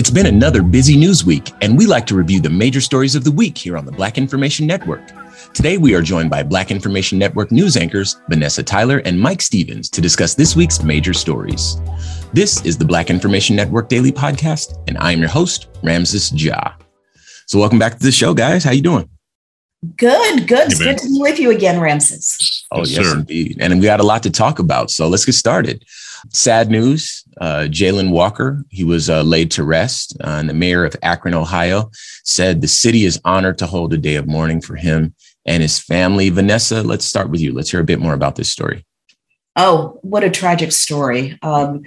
It's been another busy news week, and we like to review the major stories of the week here on the Black Information Network. Today, we are joined by Black Information Network news anchors Vanessa Tyler and Mike Stevens to discuss this week's major stories. This is the Black Information Network Daily Podcast, and I am your host, Ramses Ja. So, welcome back to the show, guys. How you doing? Good, good. It's good to be with you again, Ramses. Oh, yes, yes indeed. And we got a lot to talk about. So let's get started. Sad news uh, Jayland Walker, he was uh, laid to rest. Uh, and the mayor of Akron, Ohio, said the city is honored to hold a day of mourning for him and his family. Vanessa, let's start with you. Let's hear a bit more about this story. Oh, what a tragic story. Um,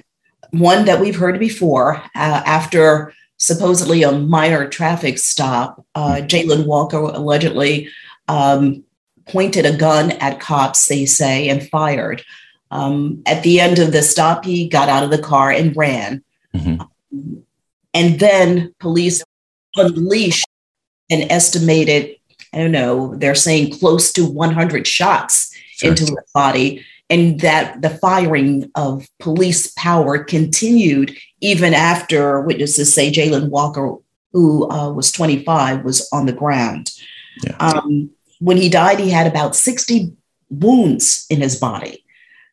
one that we've heard before uh, after supposedly a minor traffic stop. Uh, Jayland Walker allegedly um, pointed a gun at cops, they say, and fired. Um, at the end of the stop, he got out of the car and ran. Mm-hmm. Um, and then police unleashed an estimated, I don't know, they're saying close to 100 shots sure. into his body. And that the firing of police power continued even after witnesses say Jayland Walker, who uh, was 25, was on the ground. Yeah. Um, when he died, he had about 60 wounds in his body.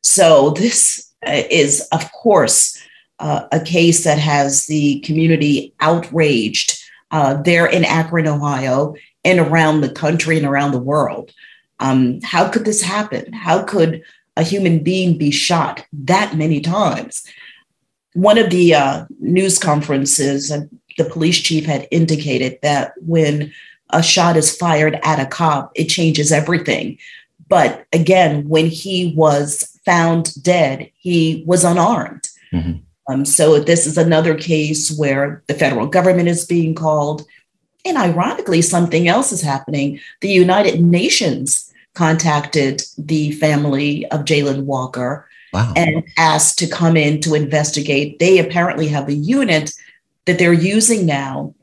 So this uh, is, of course, uh, a case that has the community outraged uh, there in Akron, Ohio, and around the country and around the world. Um, how could this happen? How could a human being be shot that many times? One of the uh, news conferences, uh, the police chief had indicated that when a shot is fired at a cop, it changes everything. But again, when he was found dead, he was unarmed. Mm-hmm. Um, so this is another case where the federal government is being called. And ironically, something else is happening. The United Nations contacted the family of Jayland Walker wow. and asked to come in to investigate. They apparently have a unit that they're using now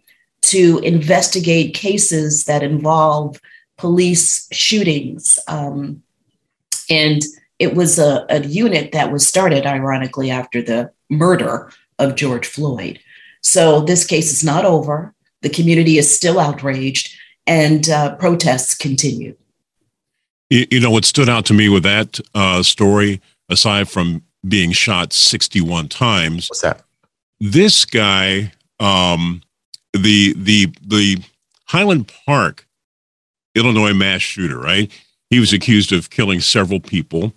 to investigate cases that involve police shootings. Um, and it was a, a unit that was started, ironically, after the murder of George Floyd. So this case is not over. The community is still outraged, and uh, protests continue. You, know what stood out to me with that uh, story, aside from being shot 61 times. What's that? This guy, um, the the the Highland Park, Illinois mass shooter, right? He was accused of killing several people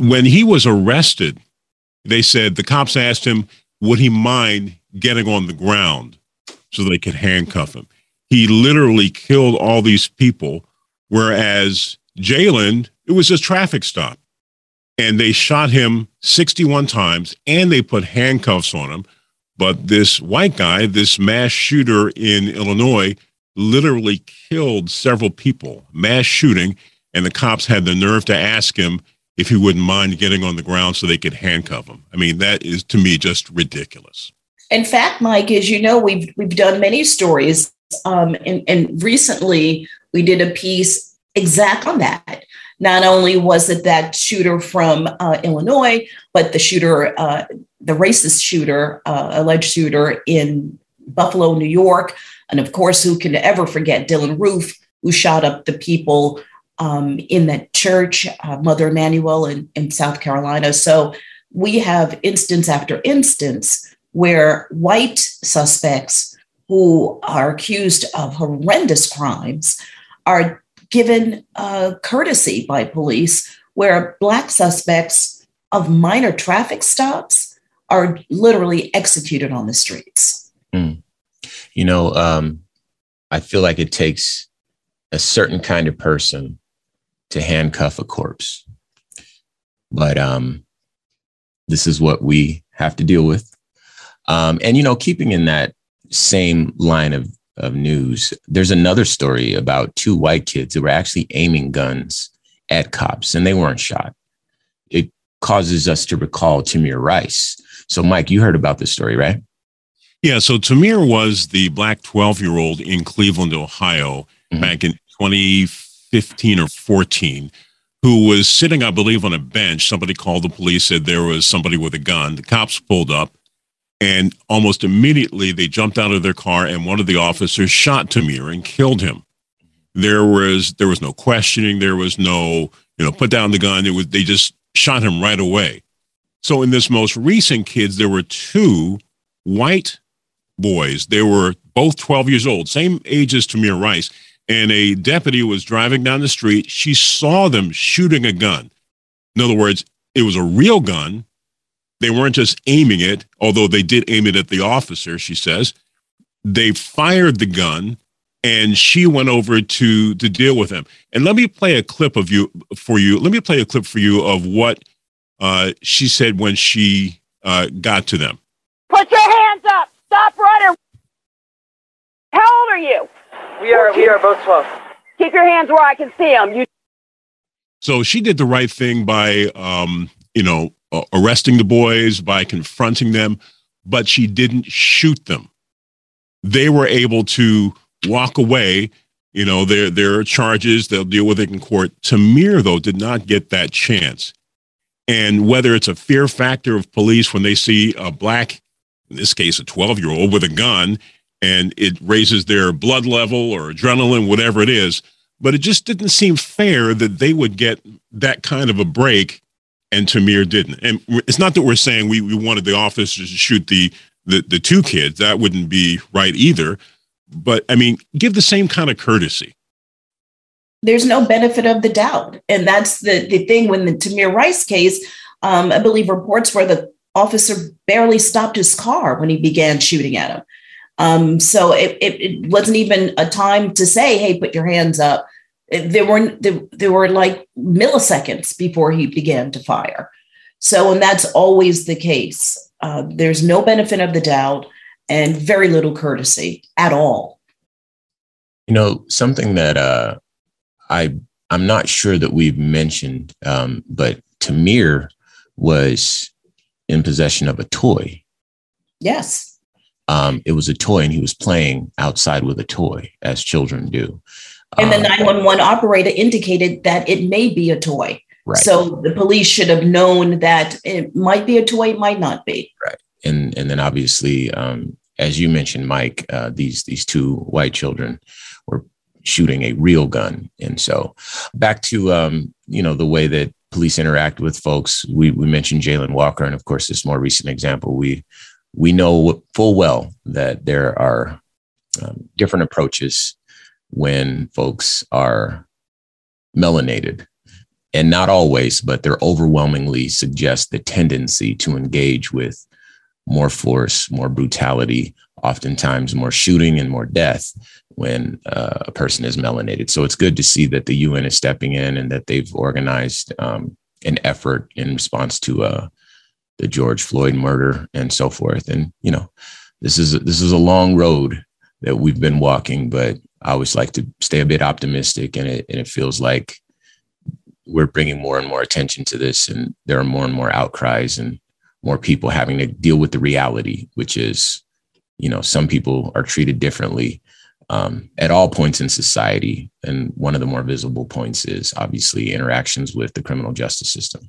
when he was arrested, they said the cops asked him, would he mind getting on the ground so they could handcuff him? He literally killed all these people, whereas Jayland, it was a traffic stop. And they shot him 61 times and they put handcuffs on him. But this white guy, this mass shooter in Illinois, literally killed several people, mass shooting. And the cops had the nerve to ask him, if he wouldn't mind getting on the ground so they could handcuff him. I mean, that is to me just ridiculous. In fact, Mike, as you know, we've we've done many stories, um, and, and recently we did a piece exact on that. Not only was it that shooter from uh, Illinois, but the shooter, uh, the racist shooter, uh, alleged shooter in Buffalo, New York, and of course, who can ever forget Dylann Roof, who shot up the people um, in that church, uh, Mother Emanuel in, in South Carolina. So we have instance after instance where white suspects who are accused of horrendous crimes are given uh, courtesy by police, where black suspects of minor traffic stops are literally executed on the streets. Mm. You know, um, I feel like it takes a certain kind of person to handcuff a corpse. But um, this is what we have to deal with. Um, and, you know, keeping in that same line of, of news, there's another story about two white kids who were actually aiming guns at cops and they weren't shot. It causes us to recall Tamir Rice. So, Mike, you heard about this story, right? Yeah. So, Tamir was the black 12 year old in Cleveland, Ohio, mm-hmm. back in 2015 15 or 14 who was sitting, I believe, on a bench. Somebody called the police, said there was somebody with a gun. The cops pulled up, and almost immediately they jumped out of their car, and one of the officers shot Tamir and killed him. There was there was no questioning. There was no you know put down the gun. It was they just shot him right away. So in this most recent kids, there were two white boys. They were both 12 years old, same age as Tamir Rice and a deputy was driving down the street. She saw them shooting a gun. In other words, it was a real gun. They weren't just aiming it, although they did aim it at the officer, she says. They fired the gun and she went over to to deal with him. And let me play a clip of you for you. Let me play a clip for you of what uh, she said when she uh, got to them. Put your hands up! Stop running! How old are you? We are we are both 12. Keep your hands where I can see them. You So she did the right thing by um, you know, uh, arresting the boys, by confronting them, but she didn't shoot them. They were able to walk away. You know, there there are charges, they'll deal with it in court. Tamir, though, did not get that chance. And whether it's a fear factor of police when they see a black, in this case, a 12 year old with a gun, and it raises their blood level or adrenaline, whatever it is. But it just didn't seem fair that they would get that kind of a break and Tamir didn't. And it's not that we're saying we, we wanted the officers to shoot the, the, the two kids. That wouldn't be right either. But I mean, give the same kind of courtesy. There's no benefit of the doubt. And that's the, the thing when the Tamir Rice case, um, I believe reports where the officer barely stopped his car when he began shooting at him. Um, so it, it, it, wasn't even a time to say, "Hey, put your hands up." There were there, there were like milliseconds before he began to fire. So, and that's always the case. Uh, there's no benefit of the doubt and very little courtesy at all. You know, something that uh, I I'm not sure that we've mentioned, um, but Tamir was in possession of a toy. Yes um, it was a toy and he was playing outside with a toy as children do. And the um, 911 operator indicated that it may be a toy. Right. So the police should have known that it might be a toy, it might not be. Right. And and then obviously, um, as you mentioned, Mike, uh, these these two white children were shooting a real gun. And so back to um, you know the way that police interact with folks. We we mentioned Jayland Walker, and of course, this more recent example we we know full well that there are um, different approaches when folks are melanated. And not always but they're overwhelmingly suggest the tendency to engage with more force more brutality oftentimes more shooting and more death when uh, a person is melanated. So it's good to see that the un is stepping in and that they've organized um, an effort in response to uh, the George Floyd murder and so forth. And you know, this is this is a long road that we've been walking, but I always like to stay a bit optimistic, and it and it feels like we're bringing more and more attention to this, and there are more and more outcries and more people having to deal with the reality, which is, you know, some people are treated differently um, at all points in society. And one of the more visible points is obviously interactions with the criminal justice system.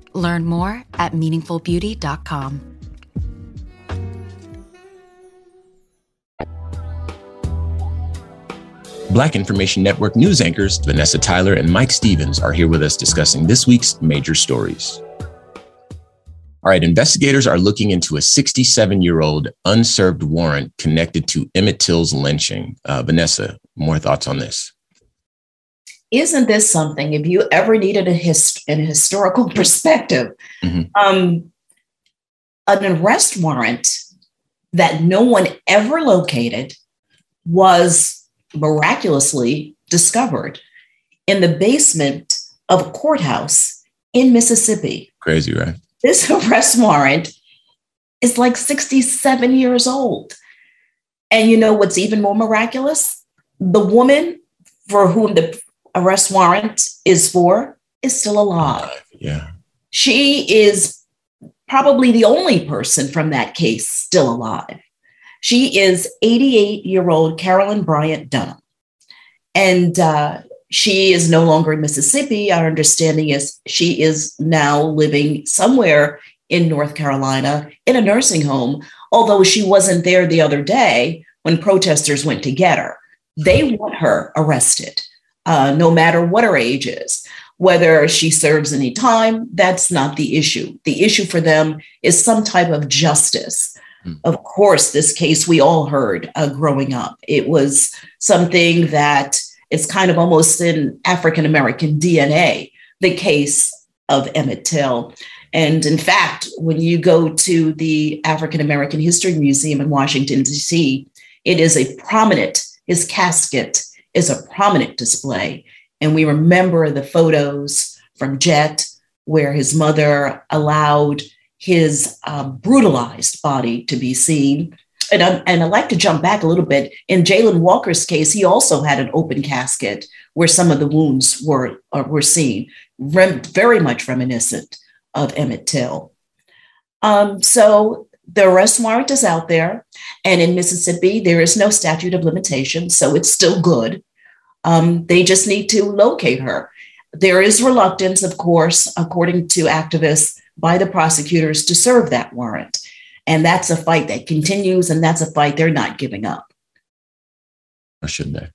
Learn more at meaningfulbeauty.com. Black Information Network news anchors Vanessa Tyler and Mike Stevens are here with us discussing this week's major stories. All right, investigators are looking into a 67 year old unserved warrant connected to Emmett Till's lynching. Uh, Vanessa, more thoughts on this? Isn't this something if you ever needed a hist- an historical perspective mm-hmm. um, an arrest warrant that no one ever located was miraculously discovered in the basement of a courthouse in mississippi. Crazy right? This arrest warrant is like 67 years old. And you know what's even more miraculous? The woman for whom the arrest warrant is for is still alive. Yeah. She is probably the only person from that case still alive. She is 88 year old Carolyn Bryant Donham. And uh, she is no longer in Mississippi. Our understanding is she is now living somewhere in North Carolina in a nursing home, although she wasn't there the other day when protesters went to get her. They want her arrested uh, no matter what her age is. Whether she serves any time, that's not the issue. The issue for them is some type of justice. Mm. Of course, this case we all heard uh, growing up. It was something that is kind of almost in African American DNA, the case of Emmett Till. And in fact, when you go to the African American History Museum in Washington, D.C., it is a prominent, his casket is a prominent display. And we remember the photos from Jet, where his mother allowed his uh, brutalized body to be seen. And, I, and I'd like to jump back a little bit. In Jayland Walker's case, he also had an open casket where some of the wounds were, uh, were seen, rem- very much reminiscent of Emmett Till. Um, so the arrest warrant is out there. And in Mississippi, there is no statute of limitation, so it's still good. Um, they just need to locate her. There is reluctance, of course, according to activists, by the prosecutors to serve that warrant. And that's a fight that continues, and that's a fight they're not giving up. Or should they?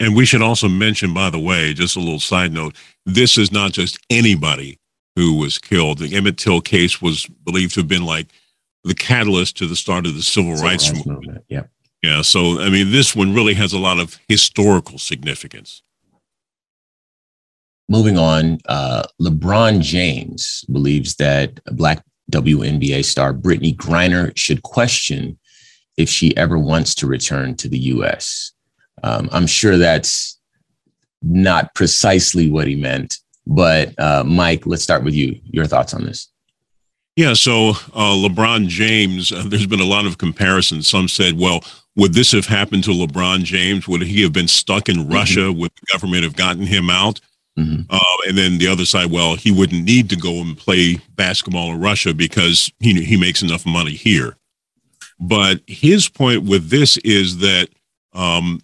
And we should also mention, by the way, just a little side note this is not just anybody who was killed. The Emmett Till case was believed to have been like the catalyst to the start of the civil, civil rights, rights, movement. movement. Yeah. Yeah. So, I mean, this one really has a lot of historical significance. Moving on, uh, LeBron James believes that Black WNBA star Brittney Griner should question if she ever wants to return to the U.S. Um, I'm sure that's not precisely what he meant, but uh, Mike, let's start with you. Your thoughts on this? Yeah, so uh, LeBron James, uh, there's been a lot of comparisons. Some said, well, would this have happened to LeBron James? Would he have been stuck in mm-hmm. Russia? Would the government have gotten him out? Mm-hmm. Uh, and then the other side, well, he wouldn't need to go and play basketball in Russia because he he makes enough money here. But his point with this is that um,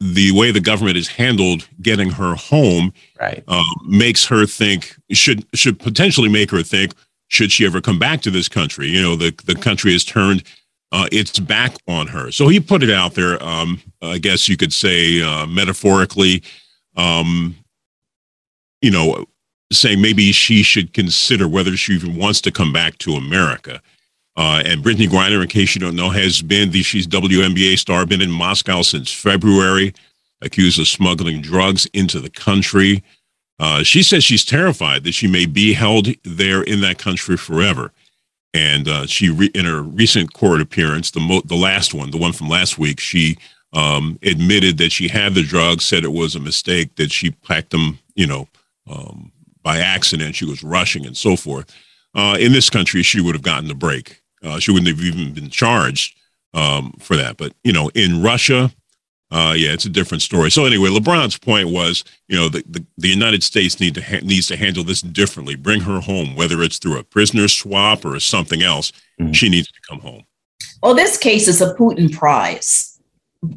the way the government has handled getting her home right. uh, makes her think should should potentially make her think should she ever come back to this country. You know, the the country has turned uh, its back on her. So he put it out there. Um, I guess you could say uh, metaphorically. Um, you know, saying maybe she should consider whether she even wants to come back to America. Uh, and Brittney Griner, in case you don't know, has been the she's WNBA star, been in Moscow since February, accused of smuggling drugs into the country. Uh, she says she's terrified that she may be held there in that country forever. And uh, she, re- in her recent court appearance, the mo- the last one, the one from last week, she um, admitted that she had the drugs, said it was a mistake, that she packed them, you know, um, by accident. She was rushing and so forth. Uh, in this country, she would have gotten the break. Uh, she wouldn't have even been charged um, for that. But you know, in Russia, uh, yeah, it's a different story. So anyway, LeBron's point was, you know, the, the, the United States need to ha- needs to handle this differently. Bring her home, whether it's through a prisoner swap or something else. Mm-hmm. She needs to come home. Well, this case is a Putin prize.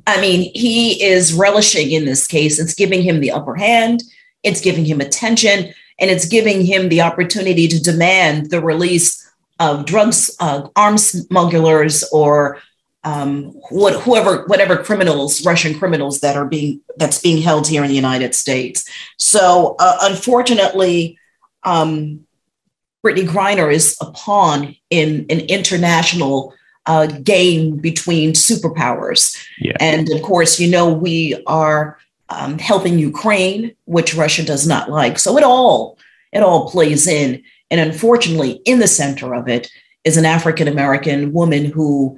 I mean, he is relishing in this case. It's giving him the upper hand it's giving him attention, and it's giving him the opportunity to demand the release of drugs, uh, arms smugglers, or um, what, whoever, whatever criminals, Russian criminals that are being that's being held here in the United States. So, uh, unfortunately, um, Brittney Griner is a pawn in an international uh, game between superpowers. Yeah. And of course, you know, we are um, helping Ukraine, which Russia does not like. So it all it all plays in. And unfortunately, in the center of it is an African American woman who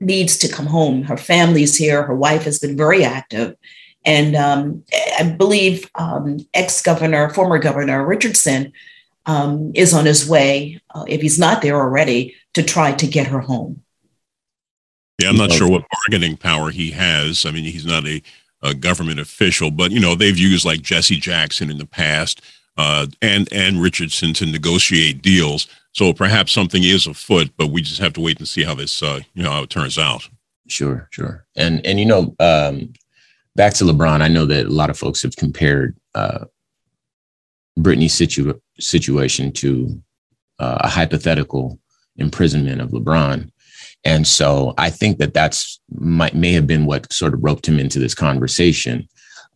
needs to come home. Her family's here. Her wife has been very active. And um, I believe um, ex governor, former governor Richardson um, is on his way, uh, if he's not there already, to try to get her home. Yeah, I'm not sure what bargaining power he has. I mean, he's not a a government official, but you know they've used like Jesse Jackson in the past uh, and and Richardson to negotiate deals. So perhaps something is afoot, but we just have to wait and see how this uh, you know how it turns out. Sure, sure, and and you know um, back to LeBron, I know that a lot of folks have compared uh, Brittney's situ- situation to uh, a hypothetical imprisonment of LeBron. And so I think that that's might may have been what sort of roped him into this conversation.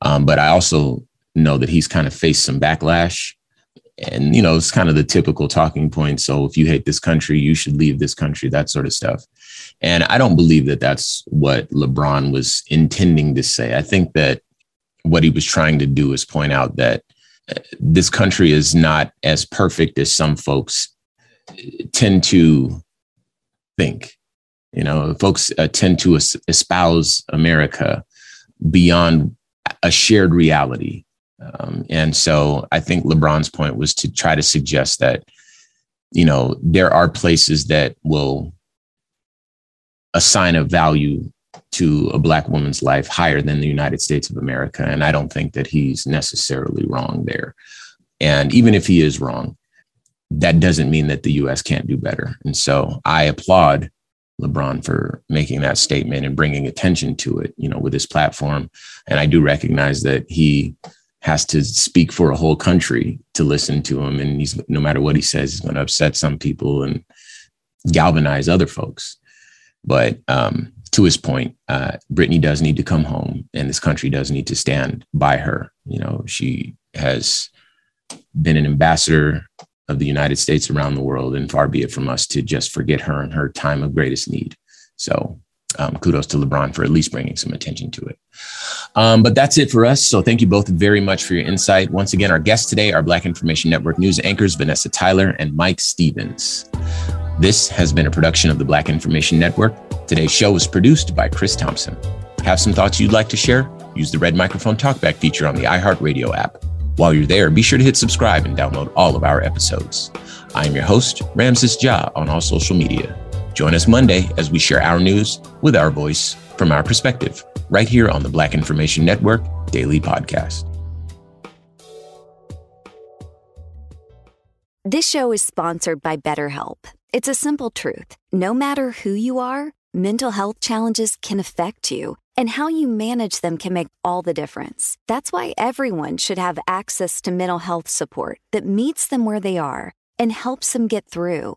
Um, but I also know that he's kind of faced some backlash. And, you know, it's kind of the typical talking point. So if you hate this country, you should leave this country, that sort of stuff. And I don't believe that that's what LeBron was intending to say. I think that what he was trying to do is point out that uh, this country is not as perfect as some folks tend to think. You know, folks uh, tend to es- espouse America beyond a shared reality. Um, and so I think LeBron's point was to try to suggest that, you know, there are places that will assign a value to a black woman's life higher than the United States of America. And I don't think that he's necessarily wrong there. And even if he is wrong, that doesn't mean that the US can't do better. And so I applaud LeBron for making that statement and bringing attention to it, you know, with his platform. And I do recognize that he has to speak for a whole country to listen to him. And he's no matter what he says, he's going to upset some people and galvanize other folks. But um, to his point, uh, Brittney does need to come home, and this country does need to stand by her. You know, she has been an ambassador of the United States around the world, and far be it from us to just forget her in her time of greatest need. So, um, kudos to LeBron for at least bringing some attention to it. Um, but that's it for us. So, thank you both very much for your insight. Once again, our guests today are Black Information Network news anchors Vanessa Tyler and Mike Stevens. This has been a production of the Black Information Network. Today's show was produced by Chris Thompson. Have some thoughts you'd like to share? Use the red microphone talkback feature on the iHeartRadio app. While you're there, be sure to hit subscribe and download all of our episodes. I am your host, Ramses Ja, on all social media. Join us Monday as we share our news with our voice from our perspective, right here on the Black Information Network Daily Podcast. This show is sponsored by BetterHelp. It's a simple truth. No matter who you are, mental health challenges can affect you and how you manage them can make all the difference. That's why everyone should have access to mental health support that meets them where they are and helps them get through.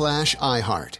slash iHeart.